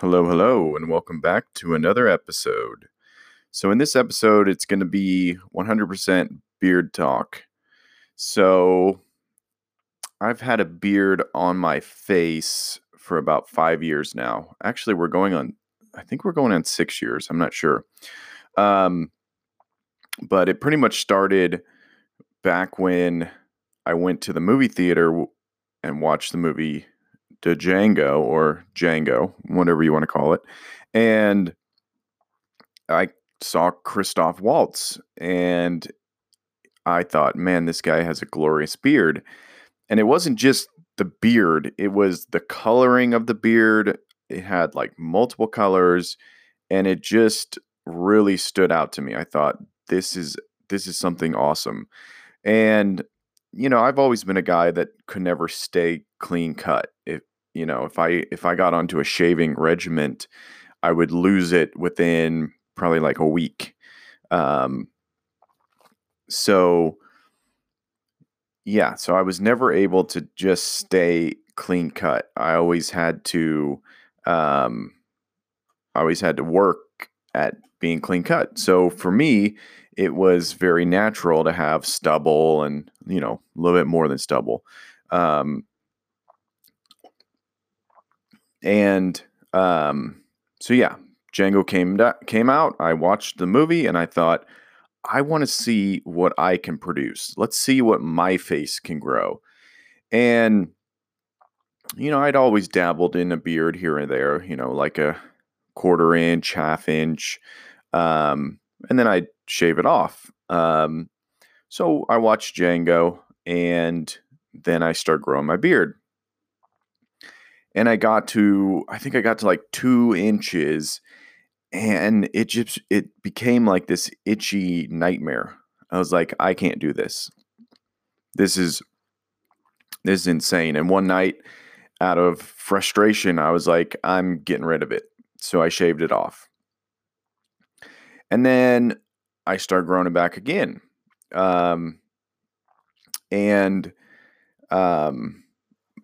Hello, hello, and welcome back to another episode. So, in this episode, it's going to be 100% beard talk. So, I've had a beard on my face for about five years now. Actually, we're going on, I think we're going on six years. I'm not sure. Um, but it pretty much started back when I went to the movie theater and watched the movie Django or Django, whatever you want to call it. And I saw Christoph Waltz and I thought, man, this guy has a glorious beard. And it wasn't just the beard, it was the coloring of the beard. It had like multiple colors and it just really stood out to me. I thought this is this is something awesome. And you know, I've always been a guy that could never stay clean cut. If you know, if I if I got onto a shaving regiment, I would lose it within probably like a week. Um, so yeah, so I was never able to just stay clean cut. I always had to um, I always had to work at being clean cut. So for me, it was very natural to have stubble and you know a little bit more than stubble. Um, and um, so yeah, Django came came out. I watched the movie and I thought, I want to see what I can produce. Let's see what my face can grow. And you know, I'd always dabbled in a beard here and there. You know, like a quarter inch, half inch, um, and then I'd shave it off. Um, so I watched Django, and then I start growing my beard and I got to I think I got to like two inches, and it just it became like this itchy nightmare. I was like, I can't do this. This is this is insane. And one night, out of frustration, I was like, I'm getting rid of it. So I shaved it off. And then I started growing it back again. Um, and um,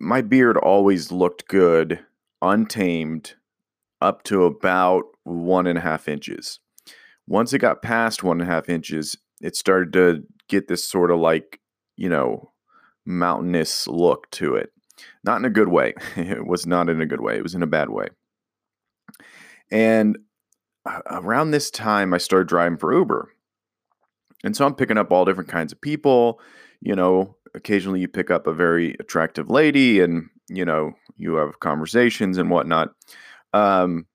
my beard always looked good, untamed, up to about one and a half inches. Once it got past one and a half inches, it started to get this sort of like, you know, mountainous look to it. Not in a good way. It was not in a good way. It was in a bad way. And uh, around this time, I started driving for Uber. And so I'm picking up all different kinds of people, you know, occasionally you pick up a very attractive lady and you know you have conversations and whatnot um,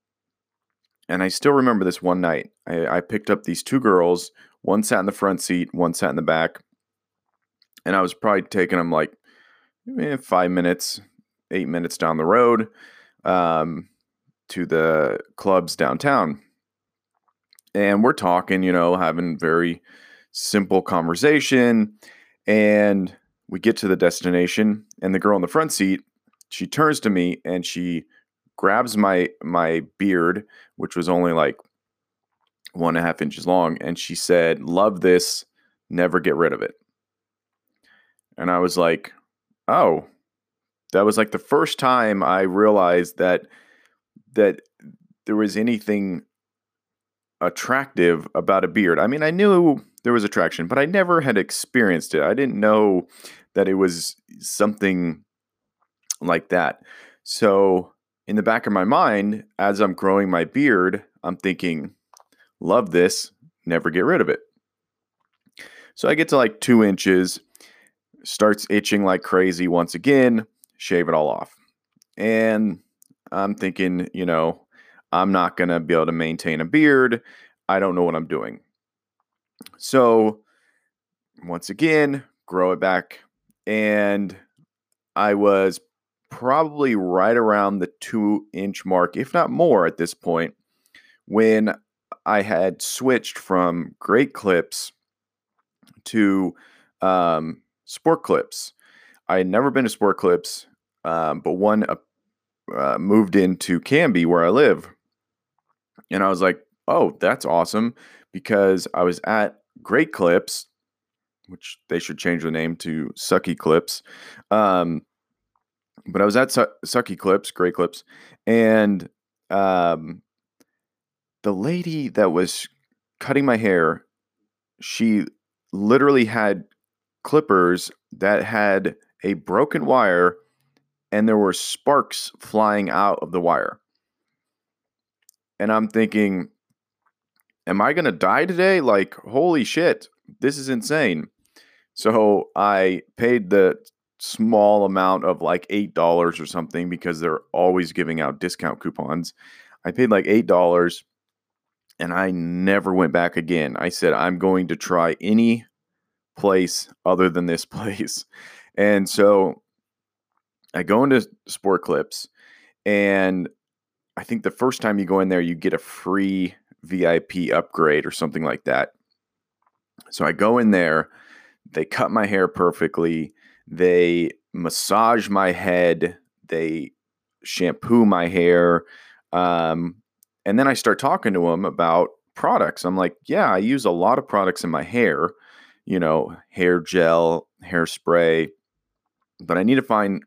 and i still remember this one night I, I, picked up these two girls one sat in the front seat one sat in the back and i was probably taking them like eh, five minutes eight minutes down the road um, to the clubs downtown and we're talking you know having very simple conversation and we get to the destination, and the girl in the front seat, she turns to me and she grabs my my beard, which was only like one and a half inches long, and she said, "Love this, never get rid of it." And I was like, "Oh." That was like the first time I realized that that there was anything attractive about a beard. I mean, I knew there was attraction, but I never had experienced it. I didn't know that it was something like that. So, in the back of my mind, as I'm growing my beard, I'm thinking, love this, never get rid of it. So, I get to like two inches, starts itching like crazy once again, shave it all off. And I'm thinking, you know, I'm not going to be able to maintain a beard. I don't know what I'm doing. So, once again, grow it back and I was probably right around the two inch mark, if not more at this point, when I had switched from great clips to um, sport clips. I had never been to sport clips, um, but one uh, uh, moved into Canby where I live. And I was like, oh, that's awesome because I was at Great Clips which they should change the name to Sucky Clips. Um, but I was at Su- Sucky Clips, Great Clips, and um, the lady that was cutting my hair, she literally had clippers that had a broken wire and there were sparks flying out of the wire. And I'm thinking, am I going to die today? Like, holy shit, this is insane. So I paid the small amount of like $8 or something because they're always giving out discount coupons. I paid like $8 and I never went back again. I said, I'm going to try any place other than this place. And so I go into Sport Clips, and I think the first time you go in there, you get a free VIP upgrade or something like that. So I go in there, they cut my hair perfectly, they massage my head, they shampoo my hair. Um, and then I start talking to them about products. I'm like, yeah, I use a lot of products in my hair, you know, hair gel, hairspray, but I need to find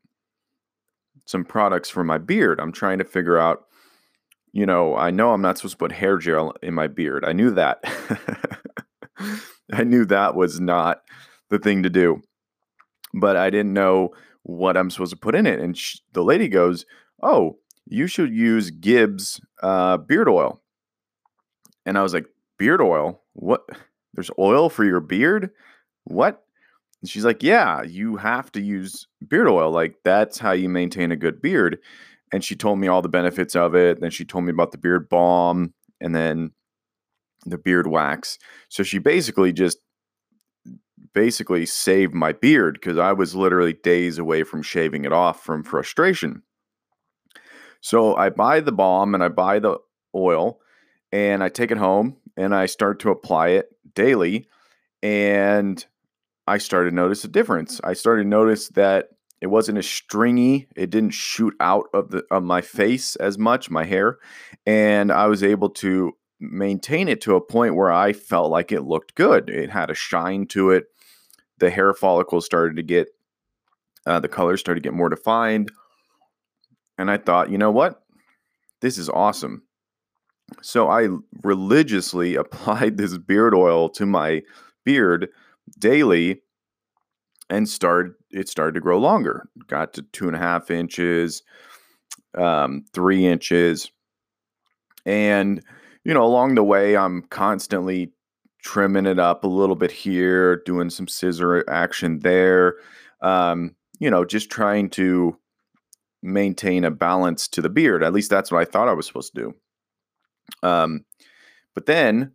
some products for my beard. I'm trying to figure out, you know, I know I'm not supposed to put hair gel in my beard. I knew that. I knew that was not the thing to do, but I didn't know what I'm supposed to put in it. And the lady goes, Oh, you should use Gibbs uh, beard oil. And I was like, Beard oil? What? There's oil for your beard? What? And she's like, Yeah, you have to use beard oil. Like, that's how you maintain a good beard. And she told me all the benefits of it. Then she told me about the beard balm and then the beard wax. So she basically just basically saved my beard because I was literally days away from shaving it off from frustration. So I buy the balm and I buy the oil and I take it home and I start to apply it daily. And I started to notice a difference. I started to notice that it wasn't as stringy. It didn't shoot out of the of my face as much, my hair, and I was able to maintain it to a point where I felt like it looked good. It had a shine to it. The hair follicles started to get uh, the colors started to get more defined, and I thought, you know what, this is awesome. So I religiously applied this beard oil to my beard daily and started it started to grow longer got to two and a half inches um, three inches and you know along the way i'm constantly trimming it up a little bit here doing some scissor action there um, you know just trying to maintain a balance to the beard at least that's what i thought i was supposed to do um, but then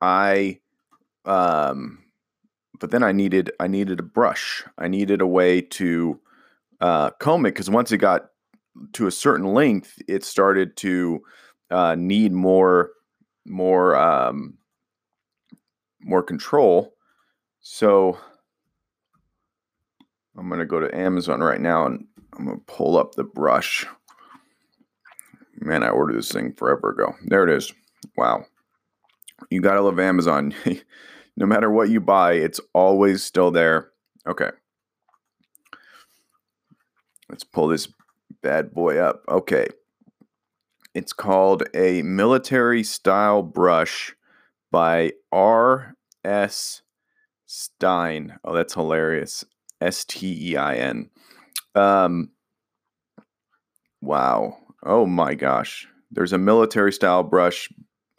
i um, but then I needed I needed a brush. I needed a way to uh, comb it because once it got to a certain length, it started to uh, need more more um, more control. So I'm gonna go to Amazon right now and I'm gonna pull up the brush. Man, I ordered this thing forever ago. There it is. Wow. You gotta love Amazon. no matter what you buy, it's always still there. Okay. Let's pull this bad boy up. Okay. It's called a military style brush by R.S. Stein. Oh, that's hilarious. S T E I N. Um, wow. Oh my gosh. There's a military style brush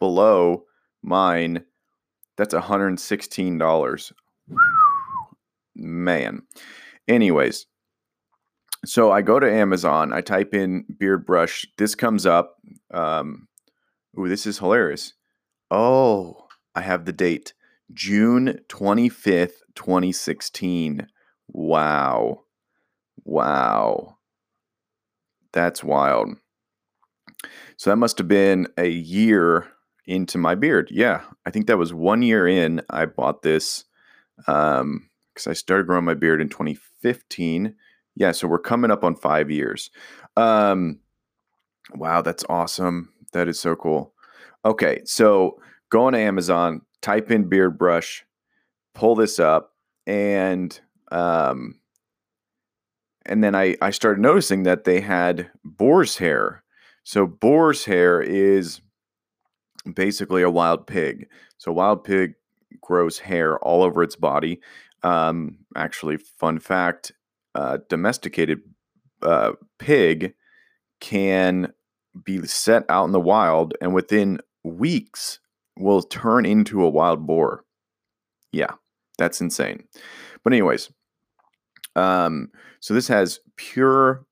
below mine that's $116. Man. Anyways, so I go to Amazon, I type in beard brush. This comes up. Um, ooh, this is hilarious. Oh, I have the date June 25th, 2016. Wow. Wow. That's wild. So that must have been a year into my beard. Yeah, I think that was one year in. I bought this because um, I started growing my beard in 2015. Yeah, so we're coming up on five years. Um, wow, that's awesome. That is so cool. Okay, so go on Amazon, type in beard brush, pull this up, and um, and then I I started noticing that they had boar's hair. So boar's hair is basically a wild pig. So wild pig grows hair all over its body. Um, actually, fun fact: uh, domesticated uh, pig can be set out in the wild, and within weeks will turn into a wild boar. Yeah, that's insane. But anyways, um, so this has pure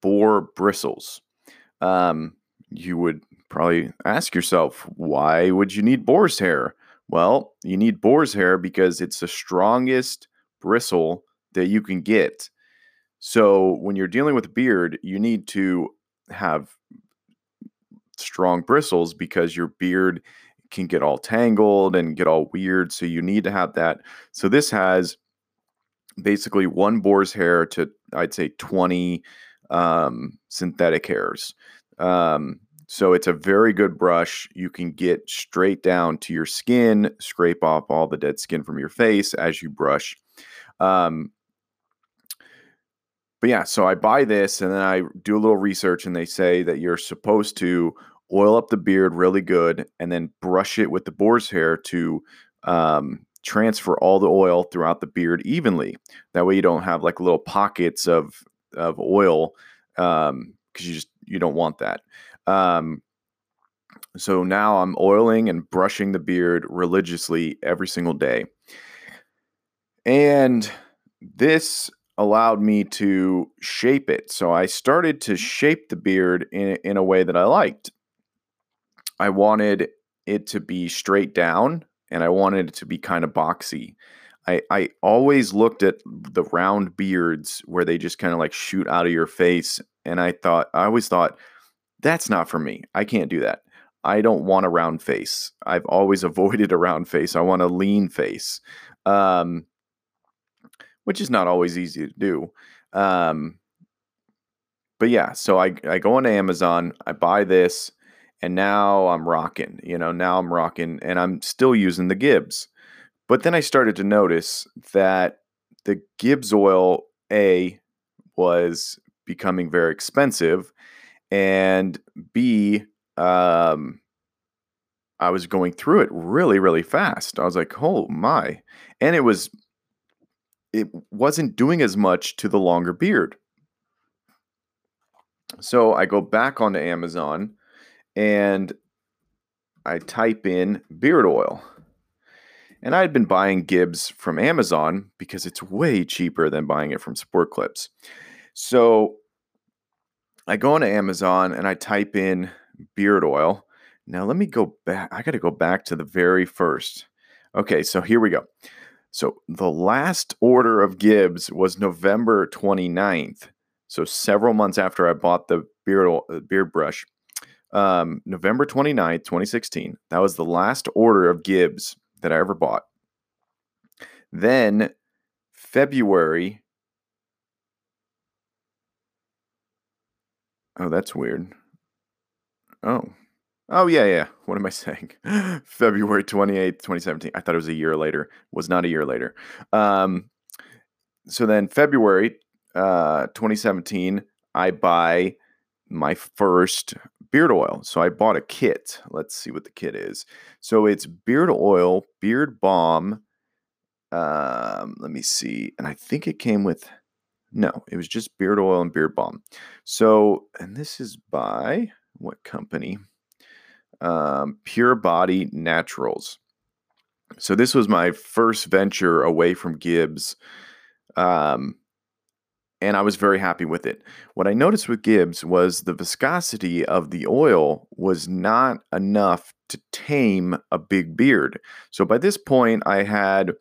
boar bristles. Um, you would probably ask yourself, why would you need boar's hair? Well, you need boar's hair because it's the strongest bristle that you can get. So when you're dealing with a beard, you need to have strong bristles because your beard can get all tangled and get all weird. So you need to have that. So this has basically one boar's hair to I'd say 20 um, synthetic hairs. Um, so it's a very good brush. You can get straight down to your skin, scrape off all the dead skin from your face as you brush. Um, but yeah, so I buy this and then I do a little research, and they say that you're supposed to oil up the beard really good and then brush it with the boar's hair to um, transfer all the oil throughout the beard evenly. That way, you don't have like little pockets of of oil because um, you just you don't want that. Um, so now I'm oiling and brushing the beard religiously every single day. And this allowed me to shape it. So I started to shape the beard in, in a way that I liked. I wanted it to be straight down and I wanted it to be kind of boxy. I, I always looked at the round beards where they just kind of like shoot out of your face. And I thought, I always thought, that's not for me. I can't do that. I don't want a round face. I've always avoided a round face. I want a lean face, um, which is not always easy to do. Um, but yeah, so I, I go on Amazon, I buy this, and now I'm rocking. You know, now I'm rocking, and I'm still using the Gibbs. But then I started to notice that the Gibbs oil A was becoming very expensive and B, um, I was going through it really, really fast. I was like, oh my. And it was, it wasn't doing as much to the longer beard. So I go back onto Amazon and I type in beard oil. And I had been buying Gibbs from Amazon because it's way cheaper than buying it from Sport Clips. So I go into Amazon and I type in beard oil. Now let me go back. I got to go back to the very first. Okay, so here we go. So the last order of Gibbs was November 29th. So several months after I bought the beard oil, uh, beard brush. Um, November 29th, 2016. That was the last order of Gibbs that I ever bought. Then February Oh, that's weird. Oh. Oh, yeah, yeah. What am I saying? February 28th, 2017. I thought it was a year later. Was not a year later. Um, so then February uh, 2017, I buy my first beard oil. So I bought a kit. Let's see what the kit is. So it's beard oil, beard balm. Um, let me see. And I think it came with no, it was just beard oil and beard balm. So, and this is by what company? Um, Pure Body Naturals. So this was my first venture away from Gibbs. Um, and I was very happy with it. What I noticed with Gibbs was the viscosity of the oil was not enough to tame a big beard. So by this point, I had,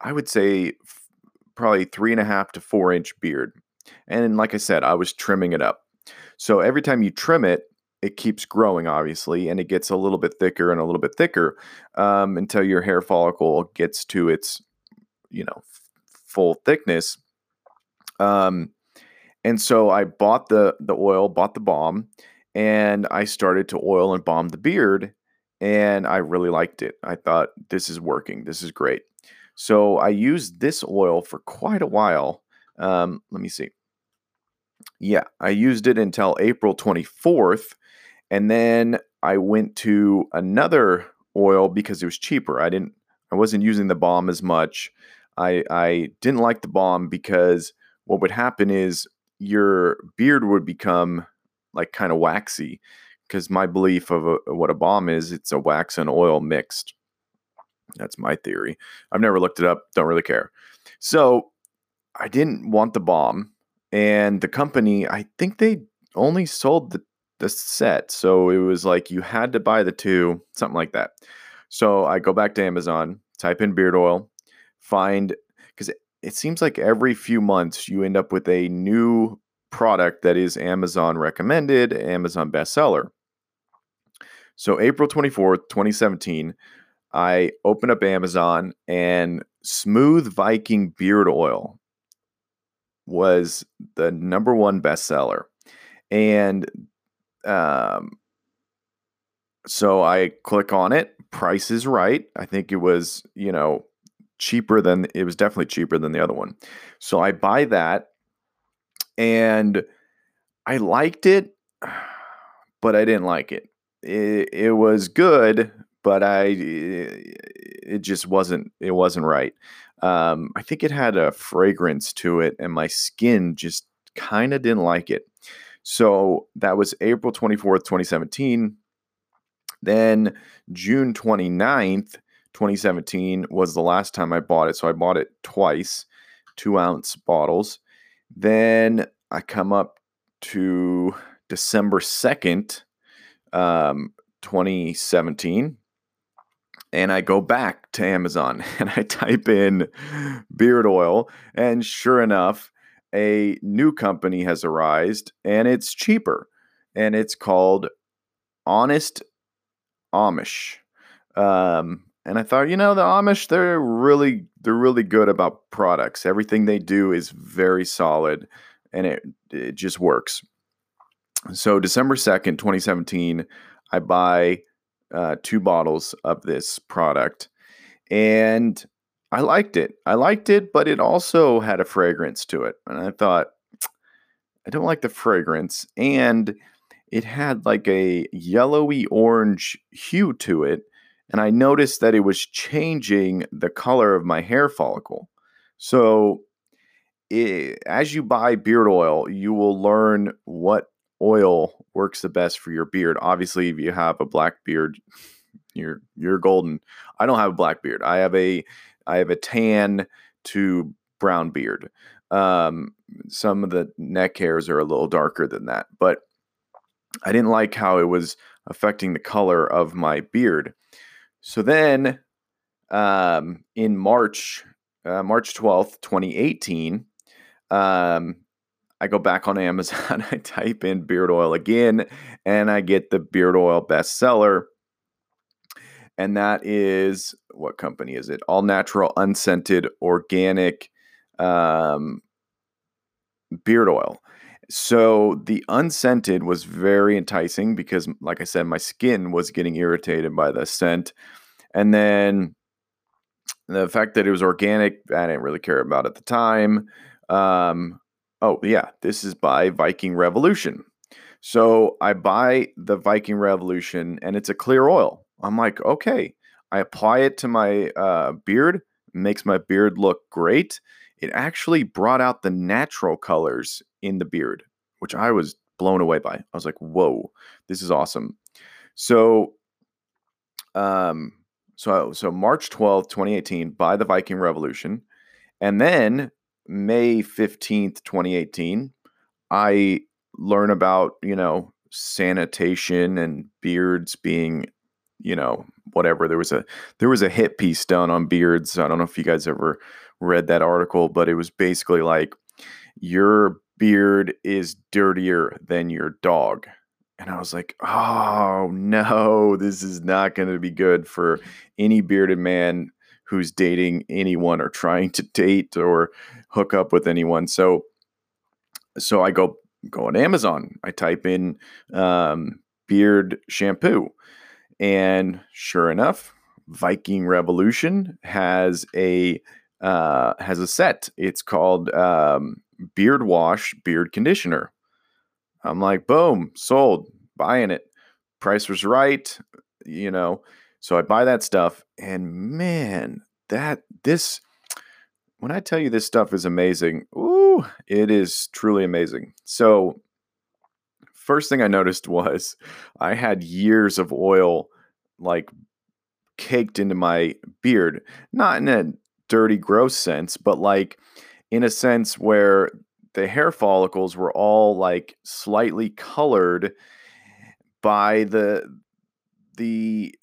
I would say, probably three and a half to four inch beard. And like I said, I was trimming it up. So every time you trim it, it keeps growing, obviously, and it gets a little bit thicker and a little bit thicker um, until your hair follicle gets to its, you know, f- full thickness. Um, and so I bought the the oil, bought the balm, and I started to oil and balm the beard, and I really liked it. I thought this is working. This is great. So I used this oil for quite a while. Um, let me see. Yeah, I used it until April 24th. And then I went to another oil because it was cheaper. I didn't I wasn't using the balm as much. I I didn't like the balm because what would happen is your beard would become like kind of waxy because my belief of a, what a balm is it's a wax and oil mixed. That's my theory. I've never looked it up don't really care. So i didn't want the balm and the company i think they only sold the, the set so it was like you had to buy the two something like that. So i go back to amazon type in beard oil find it, seems like every few months you end up with a new product that is Amazon recommended, Amazon bestseller. So, April 24th, 2017, I open up Amazon and Smooth Viking Beard Oil was the number one bestseller. And um, so I click on it. Price is right. I think it was, you know, cheaper than it was definitely cheaper than the other one. So I buy that and I liked it, but I didn't like it. It, it was good, but I it just wasn't it wasn't right. Um, I think it had a fragrance to it, and my skin just kind of didn't like it. So that was April 24th, 2017. Then June 29th, 2017 was the last time I bought it. So I bought it twice, two ounce bottles. Then I come up to December 2nd, um, 2017, and I go back to Amazon and I type in beard oil, and sure enough, a new company has arisen and it's cheaper and it's called Honest Amish. Um, and I thought, you know, the Amish, they're really they're really good about products. Everything they do is very solid and it it just works. So December 2nd, 2017, I buy uh, two bottles of this product and I liked it. I liked it, but it also had a fragrance to it. And I thought, I don't like the fragrance. And it had like a yellowy orange hue to it and I noticed that it was changing the color of my hair follicle. So, it, as you buy beard oil, you will learn what oil works the best for your beard. Obviously, if you have a black beard, you're you're golden. I don't have a black beard. I have a I have a tan to brown beard. Um, some of the neck hairs are a little darker than that, but I didn't like how it was affecting the color of my beard. So then um, in March, uh, March 12th, 2018, um, I go back on Amazon, I type in beard oil again, and I get the beard oil bestseller. And that is what company is it? All natural, unscented, organic um, beard oil. So the unscented was very enticing because, like I said, my skin was getting irritated by the scent. And then the fact that it was organic, I didn't really care about at the time. Um, oh, yeah, this is by Viking Revolution. So I buy the Viking Revolution and it's a clear oil. I'm like, okay. I apply it to my uh, beard, makes my beard look great. It actually brought out the natural colors in the beard, which I was blown away by. I was like, whoa, this is awesome. So, um, so so March 12th, 2018, by the Viking Revolution. And then May 15th, 2018, I learn about, you know, sanitation and beards being, you know, whatever. There was a there was a hit piece done on beards. I don't know if you guys ever read that article, but it was basically like your beard is dirtier than your dog. And I was like, oh no, this is not going to be good for any bearded man who's dating anyone or trying to date or hook up with anyone. So, so I go go on Amazon. I type in um, beard shampoo, and sure enough, Viking Revolution has a uh, has a set. It's called um, Beard Wash Beard Conditioner. I'm like, boom, sold, buying it. Price was right, you know. So I buy that stuff, and man, that this when I tell you this stuff is amazing, ooh, it is truly amazing. So first thing I noticed was I had years of oil like caked into my beard, not in a dirty, gross sense, but like in a sense where the hair follicles were all like slightly colored by the the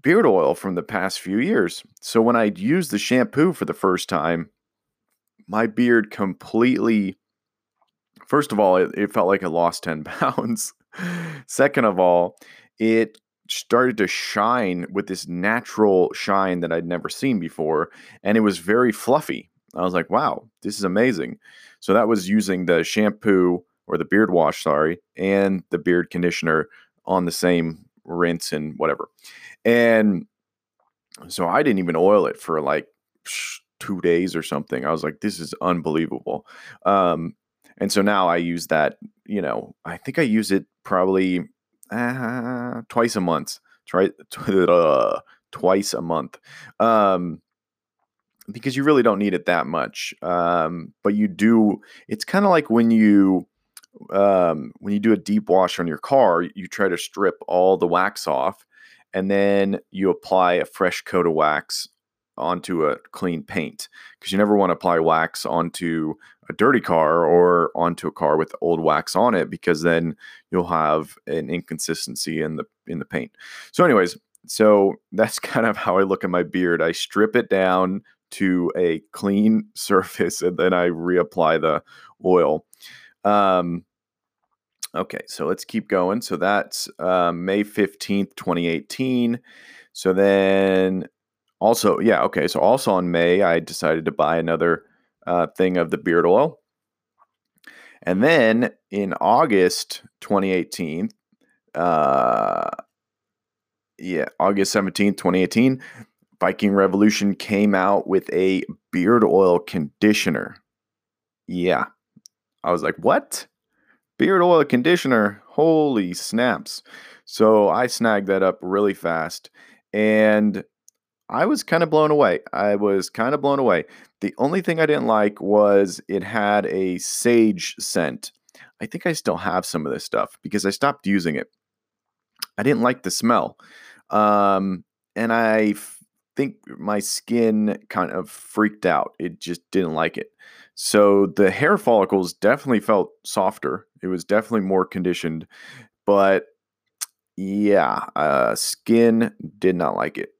beard oil from the past few years. So when I used the shampoo for the first time, my beard completely first of all, it, it felt like I lost 10 pounds. Second of all, it started to shine with this natural shine that I'd never seen before. And it was very fluffy. I was like, wow, this is amazing. So that was using the shampoo or the beard wash, sorry, and the beard conditioner on the same rinse and whatever. And so I didn't even oil it for like two days or something. I was like, this is unbelievable. Um, and so now I use that, you know, I think I use it probably uh, twice a month. Try uh, twice a month. Um, because you really don't need it that much. Um, but you do. It's kind of like when you um, when you do a deep wash on your car, you try to strip all the wax off, and then you apply a fresh coat of wax onto a clean paint because you never want to apply wax onto a dirty car or onto a car with old wax on it because then you'll have an inconsistency in the in the paint. So anyways, so that's kind of how I look at my beard. I strip it down to a clean surface and then I reapply the oil. Um, okay, so let's keep going. So that's uh, May 15th, 2018. So then also, yeah, okay. So also in May, I decided to buy another uh, thing of the beard oil. And then in August 2018, uh, yeah, August 17th, 2018, Viking Revolution came out with a beard oil conditioner. Yeah. I was like, what? Beard oil conditioner? Holy snaps. So I snagged that up really fast. And I was kind of blown away. I was kind of blown away. The only thing I didn't like was it had a sage scent. I think I still have some of this stuff because I stopped using it. I didn't like the smell. Um, and I f- think my skin kind of freaked out. It just didn't like it. So the hair follicles definitely felt softer. It was definitely more conditioned. But yeah, uh, skin did not like it.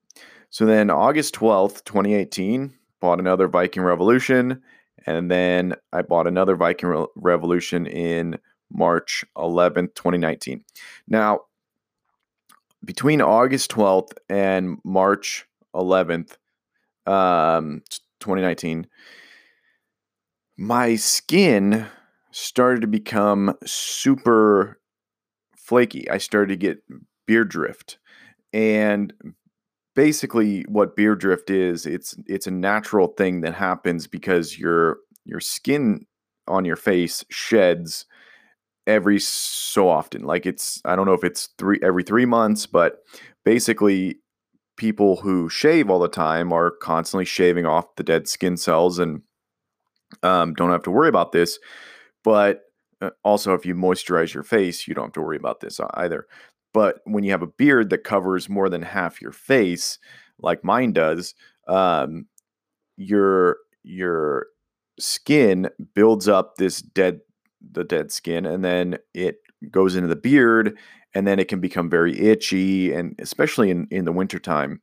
So then August 12th, 2018, bought another Viking Revolution. And then I bought another Viking Re- Revolution in March 11th, 2019. Now, between August 12th and March 11th, um, 2019, my skin started to become super flaky. I started to get beard drift. And basically what beard drift is it's it's a natural thing that happens because your your skin on your face sheds every so often. Like it's i don't know if it's three every three months but basically people who shave all the time are constantly shaving off the dead skin cells and um, don't have to worry about this but uh, also if you moisturize your face you don't have to worry about this either but when you have a beard that covers more than half your face, like mine does, um, your your skin builds up this dead the dead skin, and then it goes into the beard, and then it can become very itchy, and especially in in the wintertime.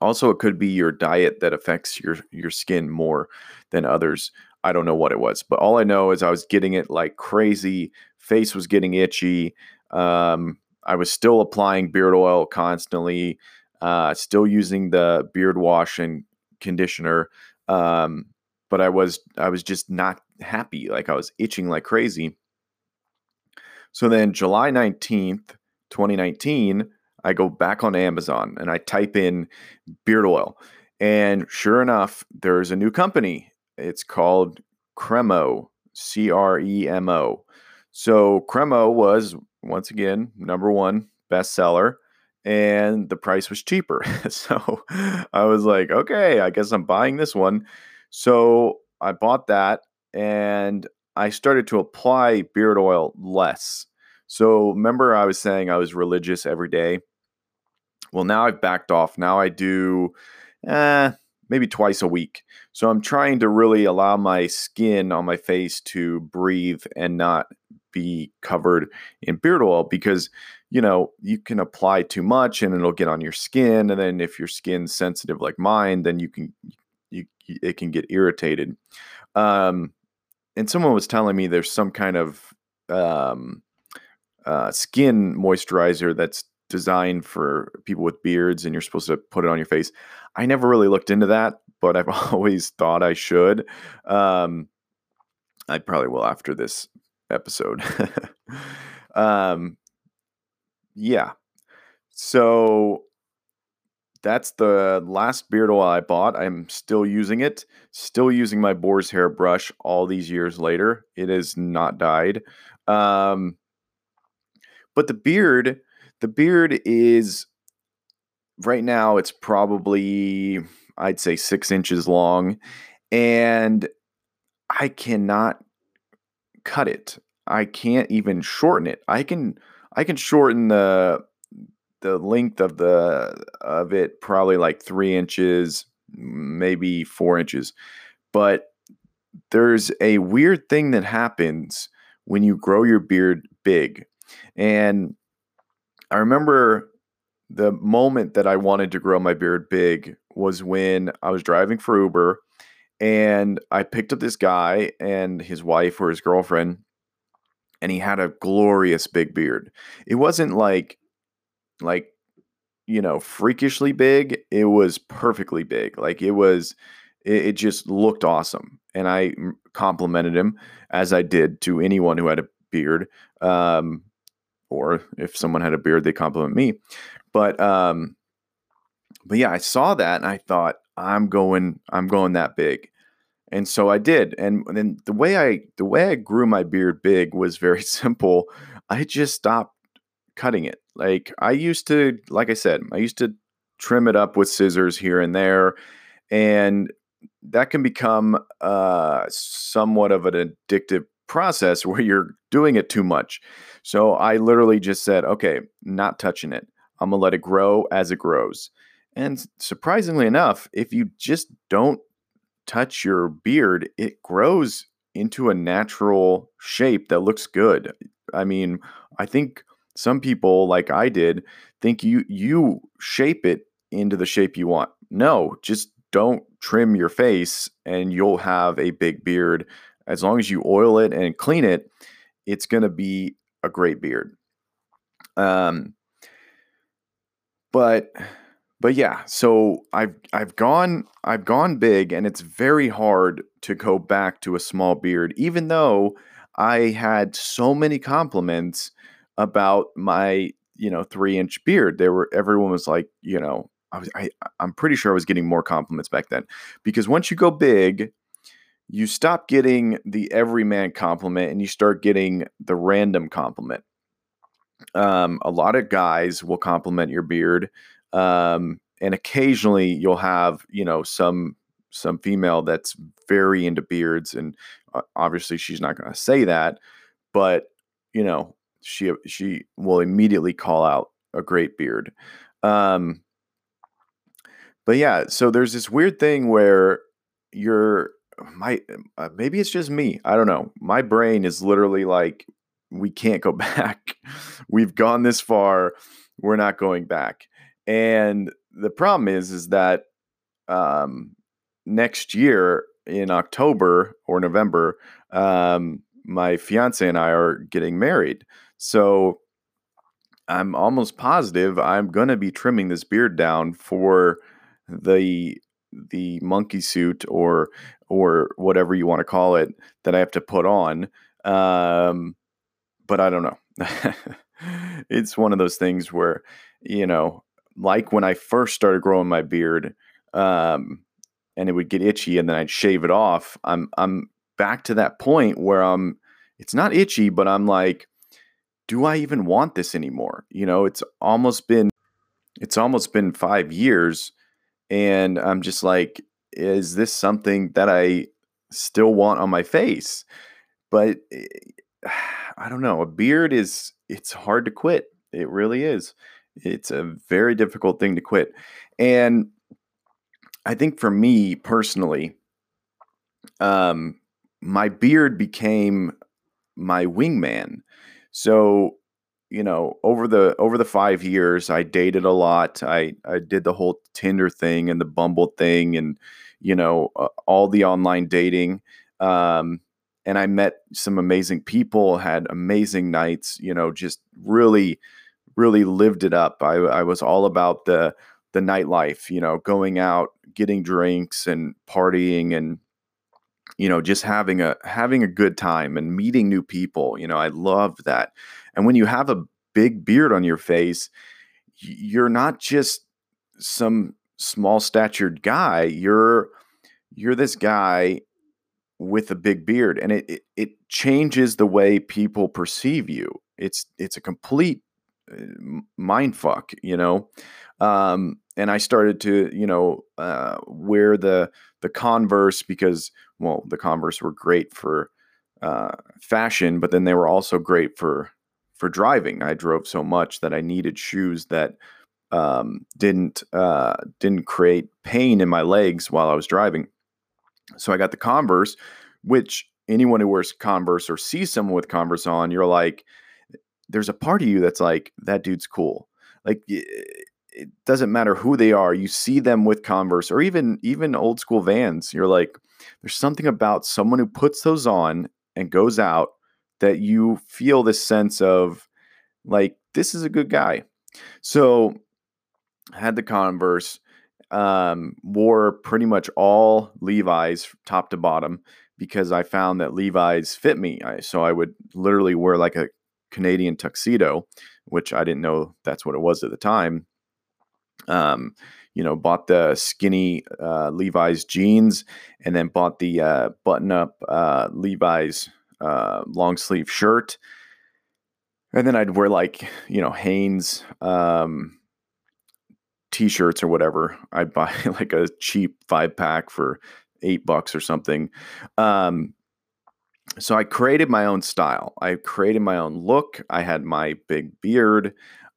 Also, it could be your diet that affects your your skin more than others. I don't know what it was, but all I know is I was getting it like crazy. Face was getting itchy. Um, I was still applying beard oil constantly, uh, still using the beard wash and conditioner. Um, but I was I was just not happy. Like I was itching like crazy. So then July 19th, 2019, I go back on Amazon and I type in beard oil. And sure enough, there's a new company. It's called Cremo, C R E M O. So Cremo was once again number one bestseller, and the price was cheaper. so I was like, okay, I guess I'm buying this one. So I bought that, and I started to apply beard oil less. So remember, I was saying I was religious every day. Well, now I've backed off. Now I do eh, maybe twice a week. So I'm trying to really allow my skin on my face to breathe and not be covered in beard oil because you know you can apply too much and it'll get on your skin and then if your skin's sensitive like mine then you can you it can get irritated um and someone was telling me there's some kind of um uh, skin moisturizer that's designed for people with beards and you're supposed to put it on your face. I never really looked into that, but I've always thought I should. Um, I probably will after this episode. um, yeah. So that's the last beard oil I bought. I'm still using it, still using my boar's hair brush all these years later. It has not died. Um, but the beard, the beard is right now, it's probably, I'd say, six inches long. And I cannot cut it. I can't even shorten it. I can I can shorten the the length of the of it probably like three inches, maybe four inches. But there's a weird thing that happens when you grow your beard big. And I remember the moment that I wanted to grow my beard big was when I was driving for Uber and I picked up this guy and his wife or his girlfriend and he had a glorious big beard. It wasn't like like you know, freakishly big. It was perfectly big. Like it was it, it just looked awesome. And I complimented him as I did to anyone who had a beard. Um, or if someone had a beard, they compliment me. But um, but yeah, I saw that and I thought I'm going, I'm going that big. And so I did. And then the way I the way I grew my beard big was very simple. I just stopped cutting it. Like I used to, like I said, I used to trim it up with scissors here and there. And that can become uh, somewhat of an addictive process where you're doing it too much. So I literally just said, okay, not touching it. I'm going to let it grow as it grows. And surprisingly enough, if you just don't touch your beard, it grows into a natural shape that looks good. I mean, I think some people like I did think you you shape it into the shape you want. No, just don't trim your face and you'll have a big beard as long as you oil it and clean it, it's going to be a great beard. Um, but but yeah, so I've I've gone I've gone big, and it's very hard to go back to a small beard, even though I had so many compliments about my you know three inch beard. There were everyone was like you know I was I I'm pretty sure I was getting more compliments back then because once you go big, you stop getting the everyman compliment and you start getting the random compliment. Um, a lot of guys will compliment your beard, um, and occasionally you'll have you know some some female that's very into beards, and uh, obviously she's not going to say that, but you know she she will immediately call out a great beard. Um, but yeah, so there's this weird thing where you're my uh, maybe it's just me. I don't know. My brain is literally like we can't go back. We've gone this far. We're not going back. And the problem is is that um, next year in October or November, um, my fiance and I are getting married. So I'm almost positive I'm going to be trimming this beard down for the the monkey suit or or whatever you want to call it that I have to put on. Um, but I don't know. it's one of those things where, you know, like when I first started growing my beard, um, and it would get itchy and then I'd shave it off. I'm I'm back to that point where I'm it's not itchy, but I'm like, do I even want this anymore? You know, it's almost been it's almost been 5 years and I'm just like is this something that I still want on my face? But eh, I don't know, a beard is it's hard to quit. It really is. It's a very difficult thing to quit. And I think for me personally, um, my beard became my wingman. So, you know, over the over the five years, I dated a lot. I I did the whole Tinder thing and the Bumble thing, and you know, uh, all the online dating. Um, and I met some amazing people, had amazing nights. You know, just really, really lived it up. I I was all about the the nightlife. You know, going out, getting drinks, and partying, and you know just having a having a good time and meeting new people you know i love that and when you have a big beard on your face you're not just some small statured guy you're you're this guy with a big beard and it, it, it changes the way people perceive you it's it's a complete mind fuck you know um and i started to you know uh wear the the converse because well, the Converse were great for uh, fashion, but then they were also great for for driving. I drove so much that I needed shoes that um, didn't uh, didn't create pain in my legs while I was driving. So I got the Converse, which anyone who wears Converse or sees someone with Converse on, you're like, there's a part of you that's like, that dude's cool. Like it doesn't matter who they are. You see them with Converse or even even old school Vans. You're like, there's something about someone who puts those on and goes out that you feel this sense of like this is a good guy. So had the Converse, um, wore pretty much all Levi's top to bottom because I found that Levi's fit me. I, so I would literally wear like a Canadian tuxedo, which I didn't know that's what it was at the time. Um, you know, bought the skinny uh, Levi's jeans and then bought the uh, button up uh, Levi's uh, long sleeve shirt. And then I'd wear like, you know, Hanes um, t shirts or whatever. I'd buy like a cheap five pack for eight bucks or something. Um, so I created my own style. I created my own look. I had my big beard.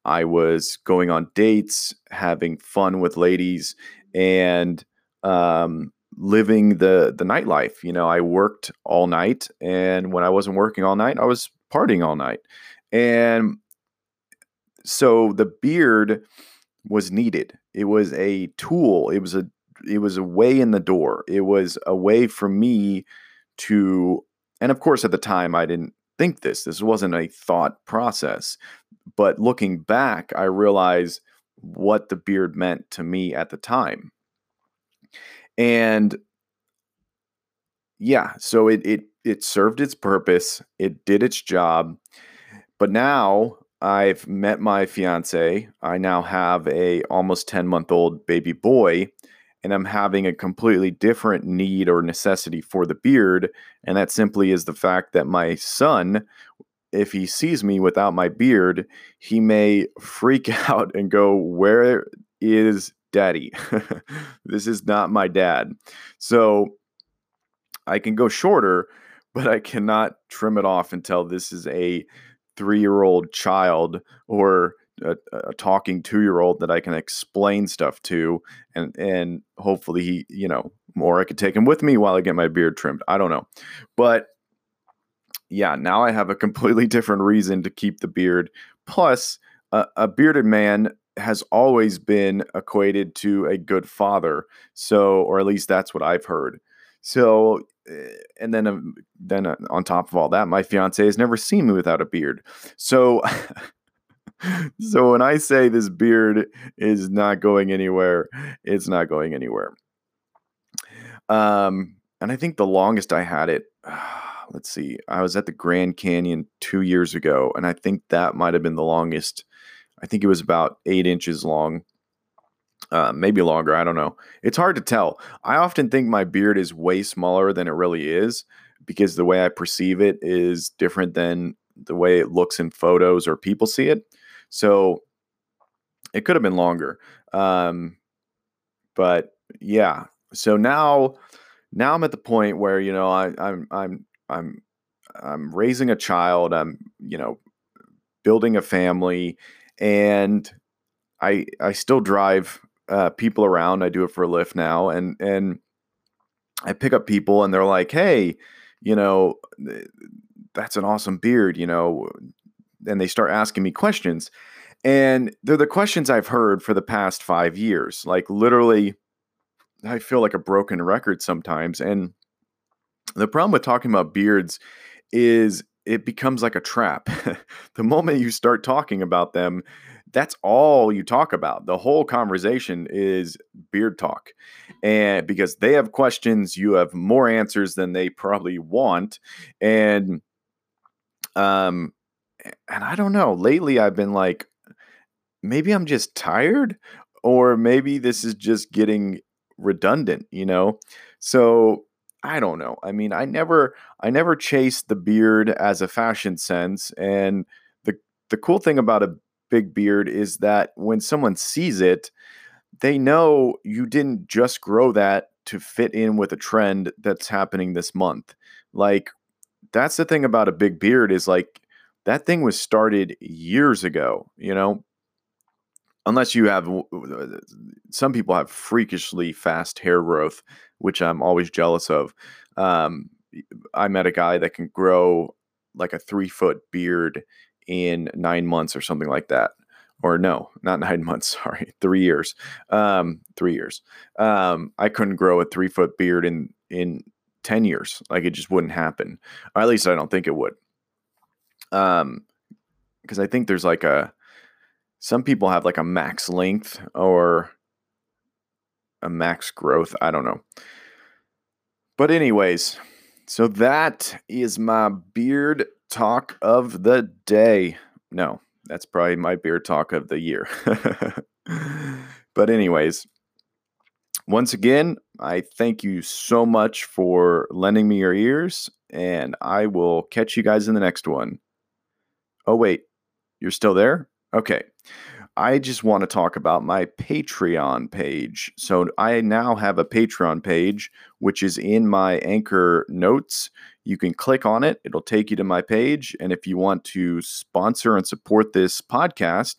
I was going on dates, having fun with ladies, and um, living the the nightlife. You know, I worked all night, and when I wasn't working all night, I was partying all night, and so the beard was needed. It was a tool. It was a it was a way in the door. It was a way for me to, and of course, at the time, I didn't think this. This wasn't a thought process. But looking back, I realize what the beard meant to me at the time. And yeah, so it it it served its purpose. It did its job. But now I've met my fiance. I now have a almost 10 month old baby boy and I'm having a completely different need or necessity for the beard. And that simply is the fact that my son, if he sees me without my beard, he may freak out and go, Where is daddy? this is not my dad. So I can go shorter, but I cannot trim it off until this is a three year old child or a, a talking two year old that I can explain stuff to, and and hopefully he, you know, or I could take him with me while I get my beard trimmed. I don't know, but yeah, now I have a completely different reason to keep the beard. Plus, a, bearded man has always been equated to a good father. So, or at least that's what I've heard. So, eh, and then, um, then uh, on top of all that, my fiance has never seen me without a beard. So, so when I say this beard is not going anywhere, it's not going anywhere. Um, and I think the longest I had it, let's see, I was at the Grand Canyon two years ago, and I think that might have been the longest. I think it was about eight inches long. Uh, maybe longer. I don't know. It's hard to tell. I often think my beard is way smaller than it really is because the way I perceive it is different than the way it looks in photos or people see it. So it could have been longer. Um, but yeah, so now now I'm at the point where you know I, I'm I'm I'm I'm raising a child. I'm you know building a family, and I I still drive uh, people around. I do it for a Lyft now, and and I pick up people, and they're like, "Hey, you know, that's an awesome beard," you know, and they start asking me questions, and they're the questions I've heard for the past five years. Like literally, I feel like a broken record sometimes, and the problem with talking about beards is it becomes like a trap. the moment you start talking about them, that's all you talk about. The whole conversation is beard talk. And because they have questions, you have more answers than they probably want. And um and I don't know, lately I've been like maybe I'm just tired or maybe this is just getting redundant, you know? So I don't know. I mean, I never I never chased the beard as a fashion sense and the the cool thing about a big beard is that when someone sees it, they know you didn't just grow that to fit in with a trend that's happening this month. Like that's the thing about a big beard is like that thing was started years ago, you know? Unless you have some people have freakishly fast hair growth, which I'm always jealous of. Um, I met a guy that can grow like a three foot beard in nine months or something like that. Or no, not nine months. Sorry, three years. Um, three years. Um, I couldn't grow a three foot beard in in ten years. Like it just wouldn't happen. Or at least I don't think it would. Um, because I think there's like a some people have like a max length or a max growth. I don't know. But anyways, so that is my beard talk of the day. No, that's probably my beard talk of the year. but, anyways, once again, I thank you so much for lending me your ears, and I will catch you guys in the next one. Oh, wait, you're still there? Okay. I just want to talk about my Patreon page. So I now have a Patreon page, which is in my anchor notes. You can click on it, it'll take you to my page. And if you want to sponsor and support this podcast,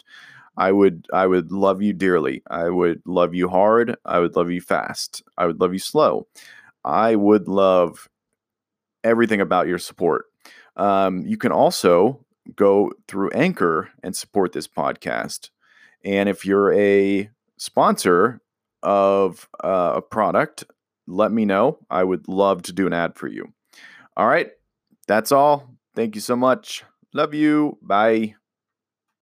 I would I would love you dearly. I would love you hard. I would love you fast. I would love you slow. I would love everything about your support. Um, you can also go through Anchor and support this podcast. And if you're a sponsor of uh, a product, let me know. I would love to do an ad for you. All right. That's all. Thank you so much. Love you. Bye.